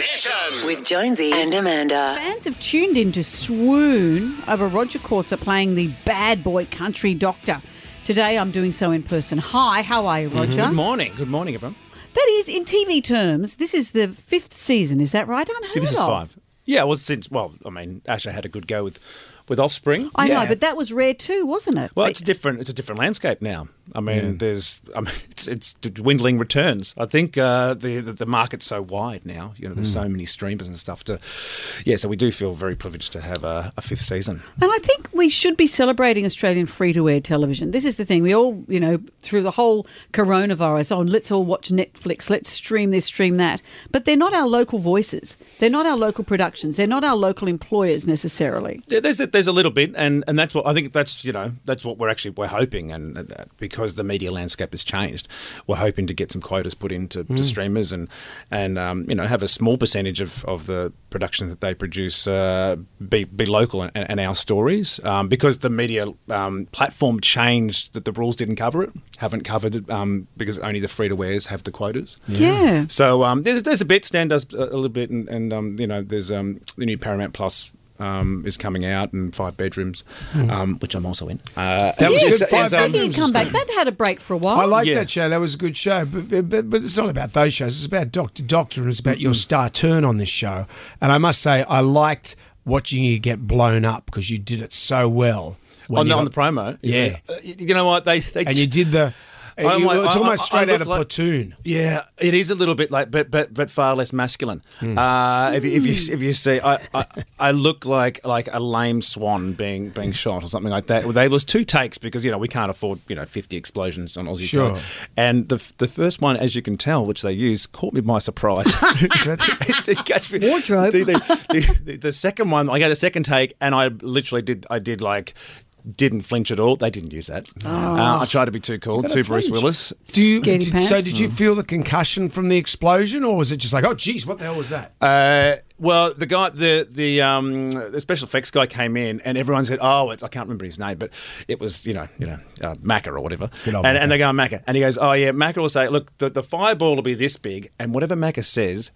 Mission. With Jonesy and Amanda. Fans have tuned in to swoon over Roger Corser playing the bad boy country doctor. Today I'm doing so in person. Hi, how are you, mhm. Roger? Good morning. Good morning, everyone. That is, in TV terms, this is the fifth season. Is that right? Unheard This is of. five. Yeah, well, since well, I mean, Asher had a good go with with Offspring. I yeah. know, but that was rare too, wasn't it? well, it's a different. It's a different landscape now. I mean, there's. I mean, it's it's dwindling returns. I think uh, the, the the market's so wide now. You know, there's so many streamers and stuff to. Yeah, so we do feel very privileged to have a, a fifth season. And I think we should be celebrating Australian free to air television. This is the thing. We all, you know, through the whole coronavirus, oh, let's all watch Netflix, let's stream this, stream that. But they're not our local voices. They're not our local productions. They're not our local employers necessarily. Yeah, there's a, there's a little bit, and, and that's what I think. That's you know that's what we're actually we're hoping, and uh, that because the media landscape has changed, we're hoping to get some quotas put into to streamers and and um, you know have a small percentage of, of the production that they produce uh, be be local and, and our stories um, because the media um, platform changed that the rules didn't cover it, haven't covered it um, because only the free to wears have the quotas. Yeah. So um, there's, there's a bit. Stan does a, little bit, and, and um, you know, there's um, the new Paramount Plus. Um, is coming out and five bedrooms, um, which I'm also in. Uh, That was yes, good. Five I think bedrooms come back. That had a break for a while. I like Yeah. that show. That was a good show. But, but, but it's not about those shows. It's about Doctor Doctor, and it's about your star turn on this show. And I must say, I liked watching you get blown up because you did it so well. on, you the, on the promo, Yeah. Uh, you know what they they and you did the. I- you- I- it's I- almost I- I straight out of like- Platoon. Yeah, it is a little bit like, but but but far less masculine. Uh, if, you, if you if you see, I, I I look like like a lame swan being being shot or something like that. Well, There was two takes because you know we can't afford you know fifty explosions on Aussie Sure. Tour. and the the first one, as you can tell, which they used, caught me by surprise. it did catch me. Wardrobe. The, the, the, the second one, I got a second take, and I literally did I did like. Didn't flinch at all. They didn't use that. Uh, I tried to be too cool, too Bruce. Willis. Do you? Did, so did you feel the concussion from the explosion, or was it just like, oh, geez, what the hell was that? Uh, well, the guy, the the um, the special effects guy came in, and everyone said, "Oh, it, I can't remember his name, but it was you know, you know, uh, Macca or whatever." And, Macca. and they go Macca, and he goes, "Oh yeah, Macca will say, look, the, the fireball will be this big, and whatever Macca says,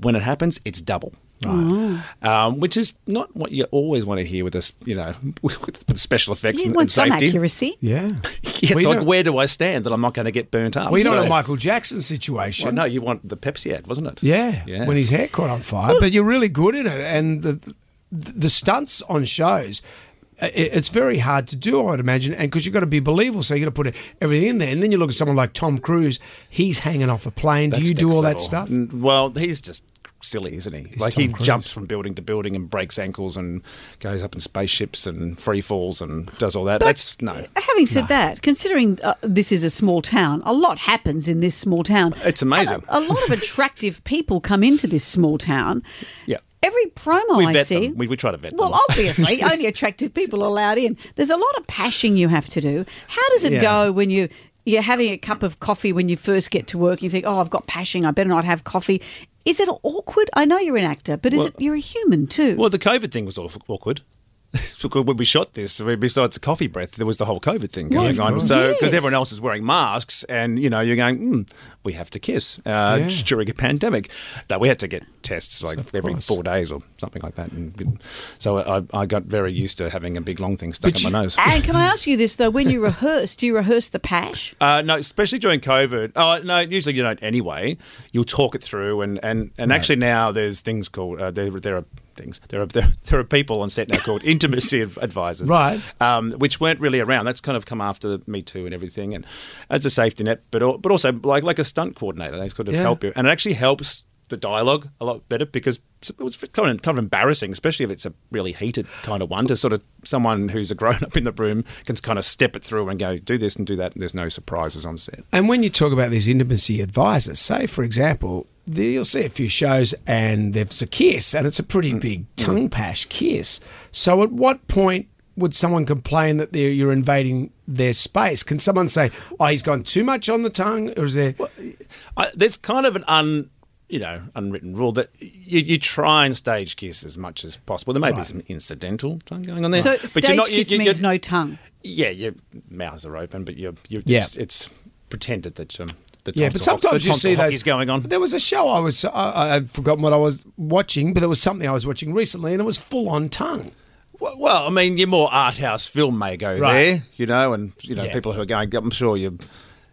when it happens, it's double." Um, which is not what you always want to hear with this, you know, with, with special effects you and, want and some accuracy. Yeah. Yeah, Well, it's you like where do I stand that I'm not going to get burnt up? Well, you know, So- a Michael Jackson situation. Well, no, you want the Pepsi ad, wasn't it? Yeah, Yeah. when his hair caught on fire. But you're really good at it, and the the stunts on shows. It's very hard to do, I would imagine, and because you've got to be believable, so you've got to put everything in there. And then you look at someone like Tom Cruise; he's hanging off a plane. do you do next all that stuff? Well, he's just silly, isn't he? like he Cruise. jumps from building to building and breaks ankles and goes up in spaceships and free falls and does all that. That's no. Having said that, considering uh, this is a small town, a lot happens in this small town. It's amazing. A, a lot of attractive people come into this small town. Yeah. Every promo We I see. them. We, we try to vet Well, them. obviously, only attractive people are allowed in. There's a lot of pashing you have to do. How does it Yeah. go when you you're having a cup of coffee when you first get to work? You think, "Oh, I've got pashing. I better not have coffee." Is it awkward? I know you're an actor, but is Well- it you're a human too? Well, the COVID thing was awkward. When we shot this, besides the coffee breath, there was the whole COVID thing going Yeah, on. So, because Yes. everyone else is wearing masks, and you know, you're going, mm, we have to kiss uh, Yeah. during a pandemic. No, we had to get tests like every course. four days or something like that. And so I, I got very used to having a big long thing stuck But in my nose. and can I ask you this though? When you rehearse, do you rehearse the pash? Uh, no, especially during COVID. Oh, no, usually you don't anyway. You'll talk it through, and and, and actually now there's things called uh, there there are things there are there, there are people on set now called intimacy advisors, Right. Um, which weren't really around. That's kind of come after Me Too and everything, and as a safety net, but but also like like a stunt coordinator. They sort of Yeah. help you, and it actually helps the dialogue a lot better because it was kind of, kind of embarrassing, especially if it's a really heated kind of one. To sort of someone who's a grown up in the room can kind of step it through and go do this and do that, and there's no surprises on set. And when you talk about these intimacy advisors, say for example, you'll see a few shows and there's a kiss, and it's a pretty Mm. big tongue pash kiss. So at what point would someone complain that they're, you're invading their space? Can someone say, "Oh, he's gone too much on the tongue," or is there? I, there's kind of an un, you know, unwritten rule that you, you try and stage kiss as much as possible. There may be some incidental tongue going on there, So but stage you're not. You, kiss you, means you're- no tongue. Yeah, your mouths are open, but you're, you're Yeah. it's, it's pretended that um, the Yeah, but sometimes the you see those. going on. There was a show I was I, I had forgotten what I was watching, but there was something I was watching recently, and it was full on tongue. Well, well, I mean, your more art house film may go Right. there, you know, and you know Yeah. people who are going. I'm sure you,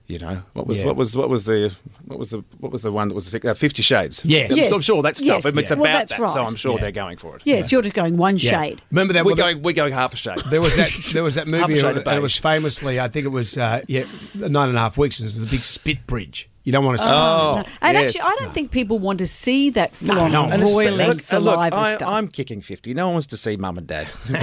you know, what was Yeah. what was what was the what was the what was the one that was the, uh, Fifty Shades? Yes. I'm sure that stuff. Yes. It's Yeah. about Well, that's that, right. so I'm sure Yeah. they're going for it. Yes, you're just going one Yeah. shade. Remember that? we're well, going we're going half a shade. There was that. There was that movie, and it was famously. I think it was uh, yeah, nine and a half weeks. And it was the big spit bridge. You don't want to see. Oh, No. And yeah. actually, I don't think people want to see that full on no. And it's- roiling look- saliva look, I, stuff. I'm kicking fifty. No one wants to see mum and dad. you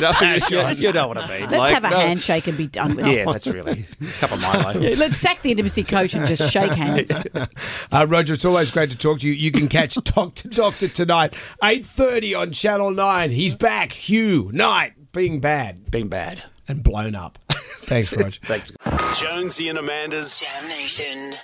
know, you, you know what I mean. Let's Like, have a no- handshake and be done with it. Yeah, that's really a cup of Milo. Yeah, Let's sack the intimacy coach and just shake hands. Uh, Roger, it's always great to talk to you. You can catch Doctor Doctor tonight, eight thirty on Channel Nine. He's back. Hugh Knight being bad Being bad. And blown up. Thanks, Roger. Thanks. Jonesy and Amanda's Jam Nation.